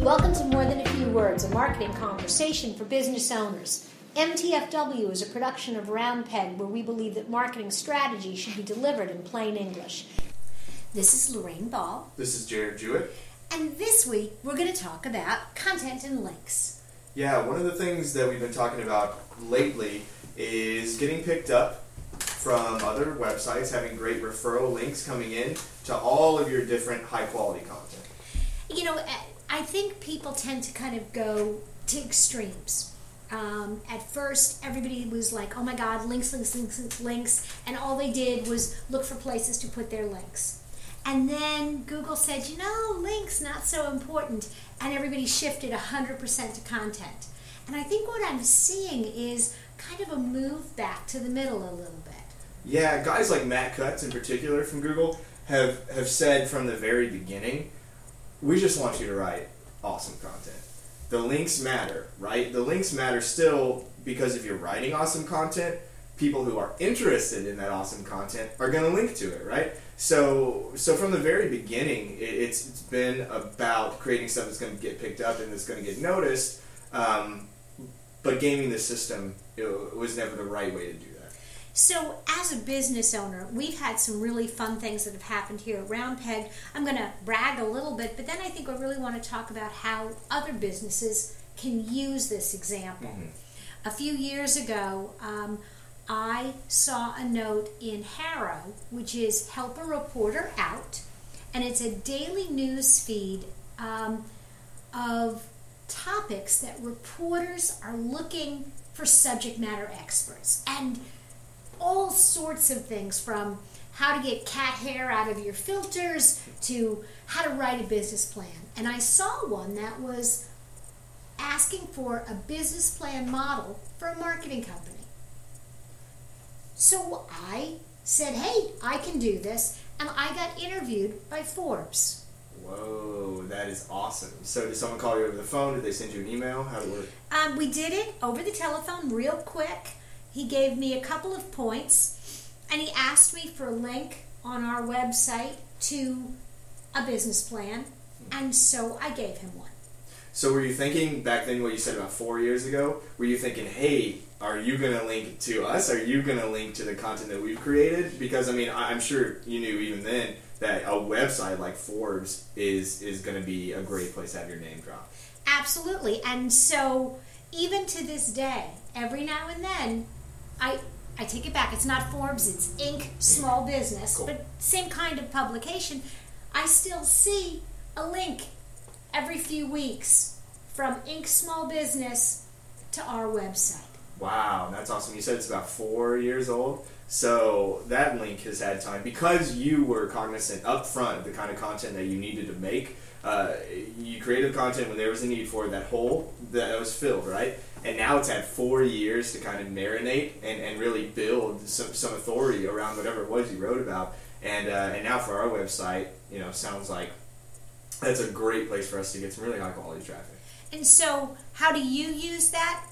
Welcome to More Than a Few Words, a marketing conversation for business owners. MTFW is a production of Round Peg where we believe that marketing strategy should be delivered in plain English. This is Lorraine Ball, This is Jared Jewett. and this week we're going to talk about content and links. Yeah, one of the things that we've been talking about lately is getting picked up from other websites, having great referral links coming in to all of your different high quality content. You know, I think people tend to kind of go to extremes. Um, at first, everybody was like, oh my God, links, links, links, links, and all they did was look for places to put their links. And then Google said, you know, links not so important, and everybody shifted 100% to content. And I think what I'm seeing is kind of a move back to the middle a little bit. Yeah, guys like Matt Cutts in particular from Google have, have said from the very beginning, we just want you to write awesome content. The links matter, right? The links matter still because if you're writing awesome content, people who are interested in that awesome content are going to link to it, right? So, so from the very beginning, it, it's, it's been about creating stuff that's going to get picked up and that's going to get noticed. Um, but gaming the system it was never the right way to do that. So, as a business owner, we've had some really fun things that have happened here at Round Peg. I'm going to brag a little bit, but then I think I really want to talk about how other businesses can use this example. A few years ago, um, I saw a note in HARO, which is Help a Reporter Out, and it's a daily news feed um, of topics that reporters are looking for subject matter experts. And all sorts of things from how to get cat hair out of your filters to how to write a business plan. And I saw one that was asking for a business plan model for a marketing company. So I said, hey, I can do this. And I got interviewed by Forbes. Whoa, that is awesome. So, did someone call you over the phone? Did they send you an email? How did it work? Um, we did it over the telephone real quick. He gave me a couple of points and he asked me for a link on our website to a business plan. And so I gave him one. So, were you thinking back then what you said about four years ago? Were you thinking, hey, are you going to link to us? Are you going to link to the content that we've created? Because, I mean, I'm sure you knew even then that a website like Forbes is, is going to be a great place to have your name dropped. Absolutely. And so even to this day, every now and then, I I take it back. It's not Forbes, it's Inc. Small Business, Cool. but same kind of publication. I still see a link every few weeks from Inc. Small Business to our website. Wow, that's awesome. You said it's about four years old. So that link has had time because you were cognizant upfront of the kind of content that you needed to make. Uh, you created content when there was a need for it, that hole that was filled, right? And now it's had four years to kind of marinate and, and really build some, some authority around whatever it was you wrote about. And, uh, and now for our website, you know, sounds like that's a great place for us to get some really high quality traffic. And so, how do you use that?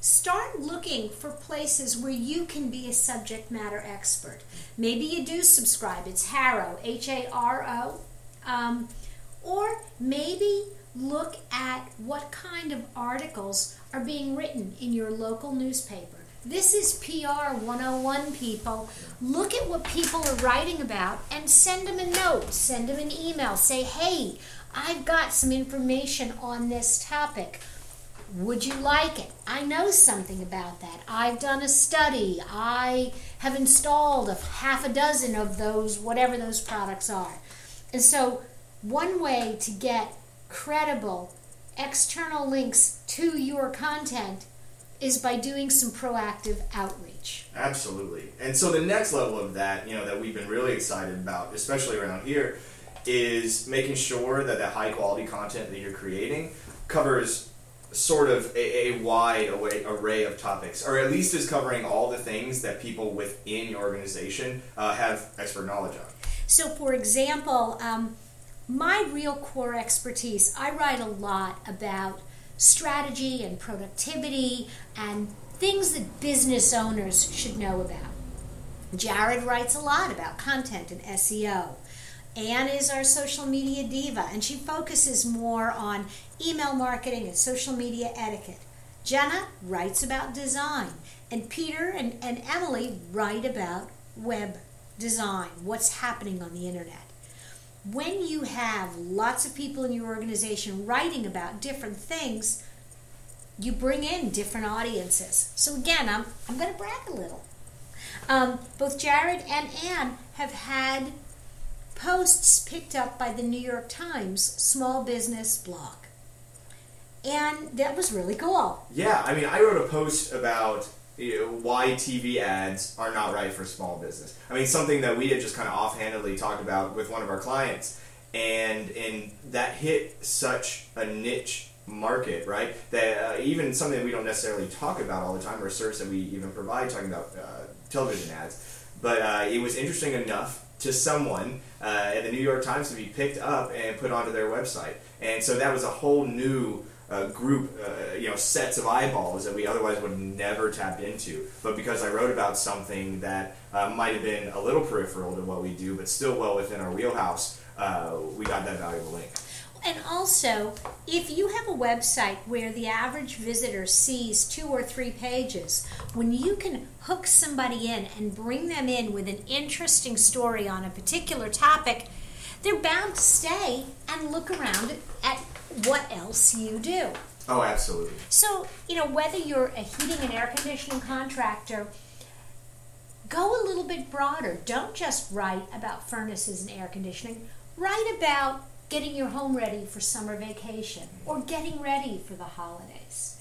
Start looking for places where you can be a subject matter expert. Maybe you do subscribe. It's HARO, H A R O. Um, or maybe look at what kind of articles are being written in your local newspaper. This is PR 101, people. Look at what people are writing about and send them a note, send them an email. Say, hey, I've got some information on this topic. Would you like it? I know something about that. I've done a study. I have installed a half a dozen of those, whatever those products are. And so, one way to get credible external links to your content is by doing some proactive outreach. Absolutely. And so the next level of that, you know, that we've been really excited about, especially around here, is making sure that the high quality content that you're creating covers sort of a, a wide array, array of topics, or at least is covering all the things that people within your organization uh, have expert knowledge on. So, for example, um, my real core expertise, I write a lot about strategy and productivity and things that business owners should know about. Jared writes a lot about content and SEO. Anne is our social media diva, and she focuses more on email marketing and social media etiquette. Jenna writes about design, and Peter and, and Emily write about web design, what's happening on the internet. When you have lots of people in your organization writing about different things, you bring in different audiences. So again, I'm, I'm going to brag a little. Um, both Jared and Anne have had posts picked up by the New York Times small business blog. And that was really cool. Yeah, I mean, I wrote a post about why TV ads are not right for small business. I mean, something that we had just kind of offhandedly talked about with one of our clients, and and that hit such a niche market, right? That uh, even something that we don't necessarily talk about all the time, or a service that we even provide, talking about uh, television ads. But uh, it was interesting enough to someone uh, at the New York Times to be picked up and put onto their website, and so that was a whole new uh, group, uh, you know, sets of eyeballs that we otherwise would never tapped into. But because I wrote about something that uh, might have been a little peripheral to what we do, but still well within our wheelhouse, uh, we got that valuable link. And also, if you have a website where the average visitor sees two or three pages, when you can hook somebody in and bring them in with an interesting story on a particular topic, they're bound to stay and look around at what else you do. Oh, absolutely. So, you know, whether you're a heating and air conditioning contractor, go a little bit broader. Don't just write about furnaces and air conditioning. Write about getting your home ready for summer vacation or getting ready for the holidays.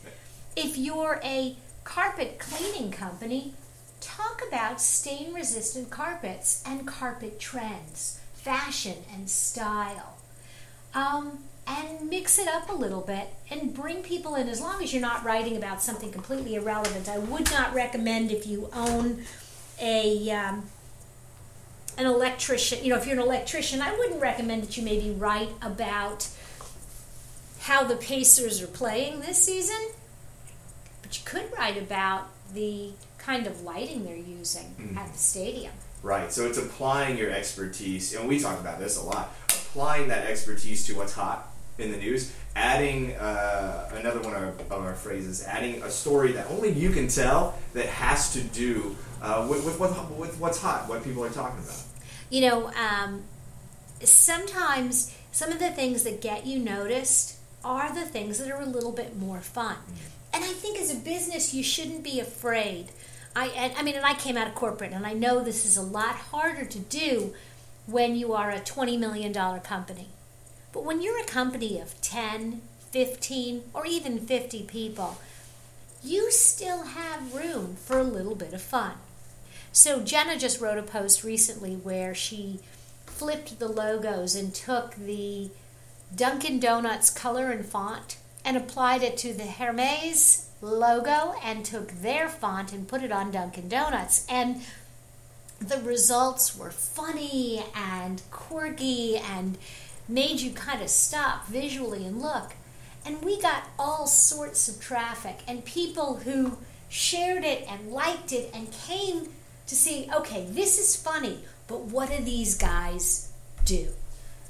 If you're a carpet cleaning company, talk about stain resistant carpets and carpet trends, fashion and style. Um, and mix it up a little bit and bring people in as long as you're not writing about something completely irrelevant. I would not recommend if you own a um, an electrician, you know, if you're an electrician, I wouldn't recommend that you maybe write about how the Pacers are playing this season. But you could write about the kind of lighting they're using mm-hmm. at the stadium. Right. So it's applying your expertise, and we talk about this a lot. Applying that expertise to what's hot in the news, adding uh, another one of, of, our phrases, adding a story that only you can tell that has to do uh, with, with, what, with what's hot, what people are talking about. You know, um, sometimes some of the things that get you noticed are the things that are a little bit more fun. Mm-hmm. And I think as a business, you shouldn't be afraid. I, I mean, and I came out of corporate, and I know this is a lot harder to do when you are a $20 million company but when you're a company of 10, 15, or even 50 people, you still have room for a little bit of fun. So Jenna just wrote a post recently where she flipped the logos and took the Dunkin' Donuts color and font and applied it to the Hermes logo and took their font and put it on Dunkin' Donuts. And the results were funny and quirky and made you kind of stop visually and look. And we got all sorts of traffic and people who shared it and liked it and came to see, okay, this is funny, but what do these guys do?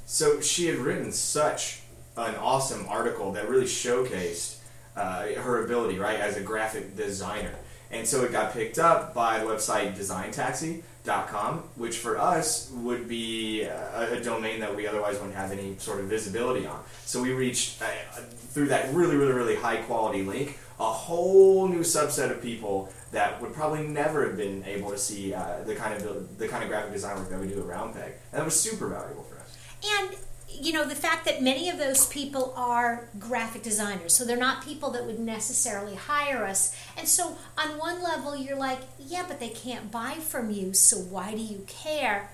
So she had written such an awesome article that really showcased uh, her ability, right, as a graphic designer. And so it got picked up by the website Design Taxi, com, which for us would be a, a, domain that we otherwise wouldn't have any sort of visibility on. So we reached, uh, through that really, really, really high quality link, a whole new subset of people that would probably never have been able to see uh, the kind of the kind of graphic design work that we do at RoundPeg. And that was super valuable for us. And you know, the fact that many of those people are graphic designers, so they're not people that would necessarily hire us. And so, on one level, you're like, yeah, but they can't buy from you, so why do you care?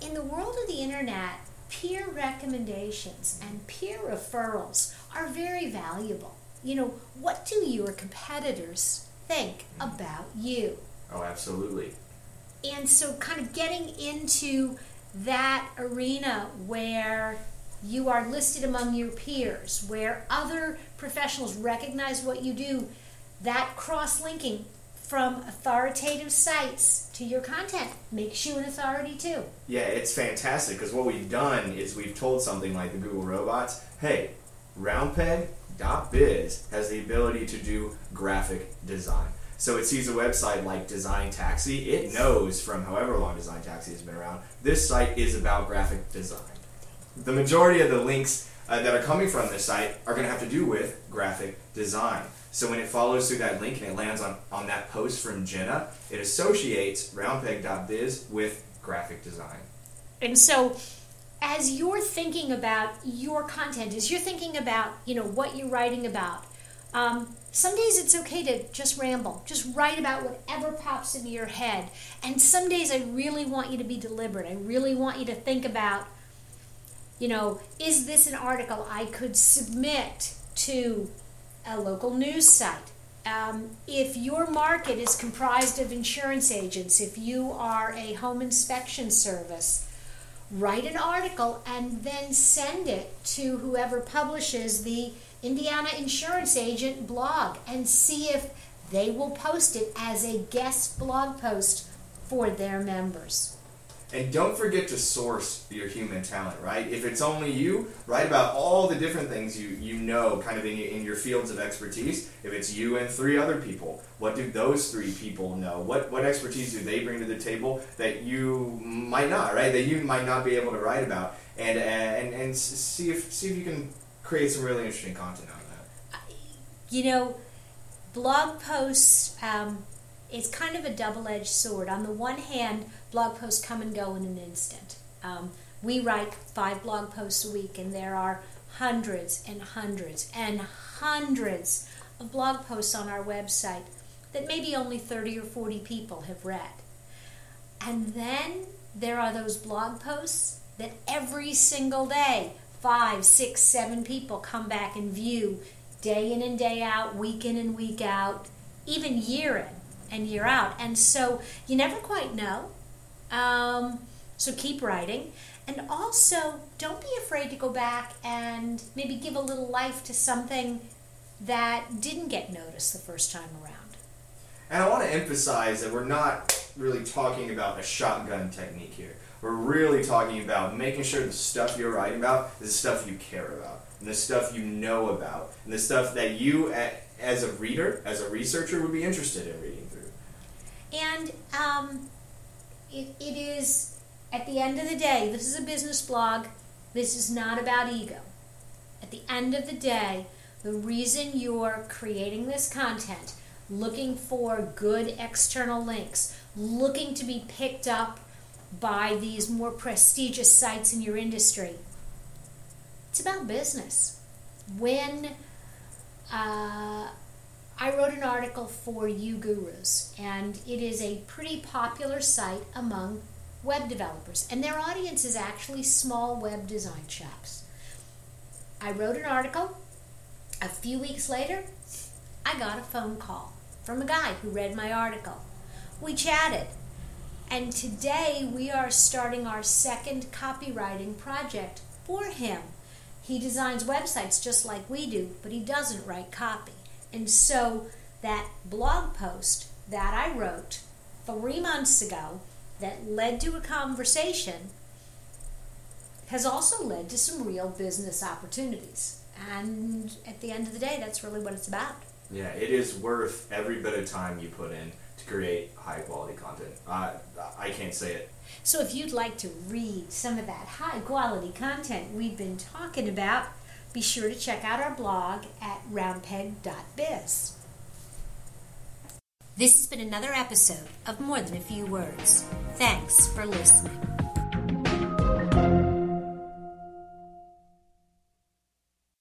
In the world of the internet, peer recommendations and peer referrals are very valuable. You know, what do your competitors think mm-hmm. about you? Oh, absolutely. And so, kind of getting into that arena where you are listed among your peers, where other professionals recognize what you do, that cross linking from authoritative sites to your content makes you an authority too. Yeah, it's fantastic because what we've done is we've told something like the Google robots, hey, roundpeg.biz has the ability to do graphic design. So it sees a website like Design Taxi, it knows from however long Design Taxi has been around, this site is about graphic design. The majority of the links uh, that are coming from this site are going to have to do with graphic design. So when it follows through that link and it lands on, on that post from Jenna, it associates roundpeg.biz with graphic design. And so as you're thinking about your content, as you're thinking about, you know, what you're writing about, um, some days it's okay to just ramble, just write about whatever pops into your head. And some days I really want you to be deliberate. I really want you to think about, you know, is this an article I could submit to a local news site? Um, if your market is comprised of insurance agents, if you are a home inspection service, write an article and then send it to whoever publishes the Indiana Insurance Agent blog and see if they will post it as a guest blog post for their members. And don't forget to source your human talent, right? If it's only you, write about all the different things you, you know kind of in, in your fields of expertise. If it's you and three other people, what do those three people know? What, what expertise do they bring to the table that you might not, right? That you might not be able to write about? And, and, and see, if, see if you can create some really interesting content out of that. You know, blog posts, um, it's kind of a double edged sword. On the one hand, blog posts come and go in an instant. Um, we write five blog posts a week, and there are hundreds and hundreds and hundreds of blog posts on our website that maybe only 30 or 40 people have read. And then there are those blog posts that every single day, five, six, seven people come back and view day in and day out, week in and week out, even year in and year out. And so you never quite know. Um, so keep writing. And also, don't be afraid to go back and maybe give a little life to something that didn't get noticed the first time around. And I want to emphasize that we're not really talking about a shotgun technique here. We're really talking about making sure the stuff you're writing about is the stuff you care about, and the stuff you know about, and the stuff that you, as a reader, as a researcher, would be interested in reading. And um, it, it is, at the end of the day, this is a business blog. This is not about ego. At the end of the day, the reason you're creating this content, looking for good external links, looking to be picked up by these more prestigious sites in your industry, it's about business. When uh, I wrote an article for uGurus, and it is a pretty popular site among web developers, and their audience is actually small web design shops. I wrote an article. A few weeks later, I got a phone call from a guy who read my article. We chatted, and today we are starting our second copywriting project for him. He designs websites just like we do, but he doesn't write copy. And so that blog post that I wrote three months ago that led to a conversation has also led to some real business opportunities. And at the end of the day, that's really what it's about. Yeah, it is worth every bit of time you put in to create high quality content. Uh, I can't say it. So, if you'd like to read some of that high quality content we've been talking about, be sure to check out our blog at roundpeg.biz. This has been another episode of More Than a Few Words. Thanks for listening.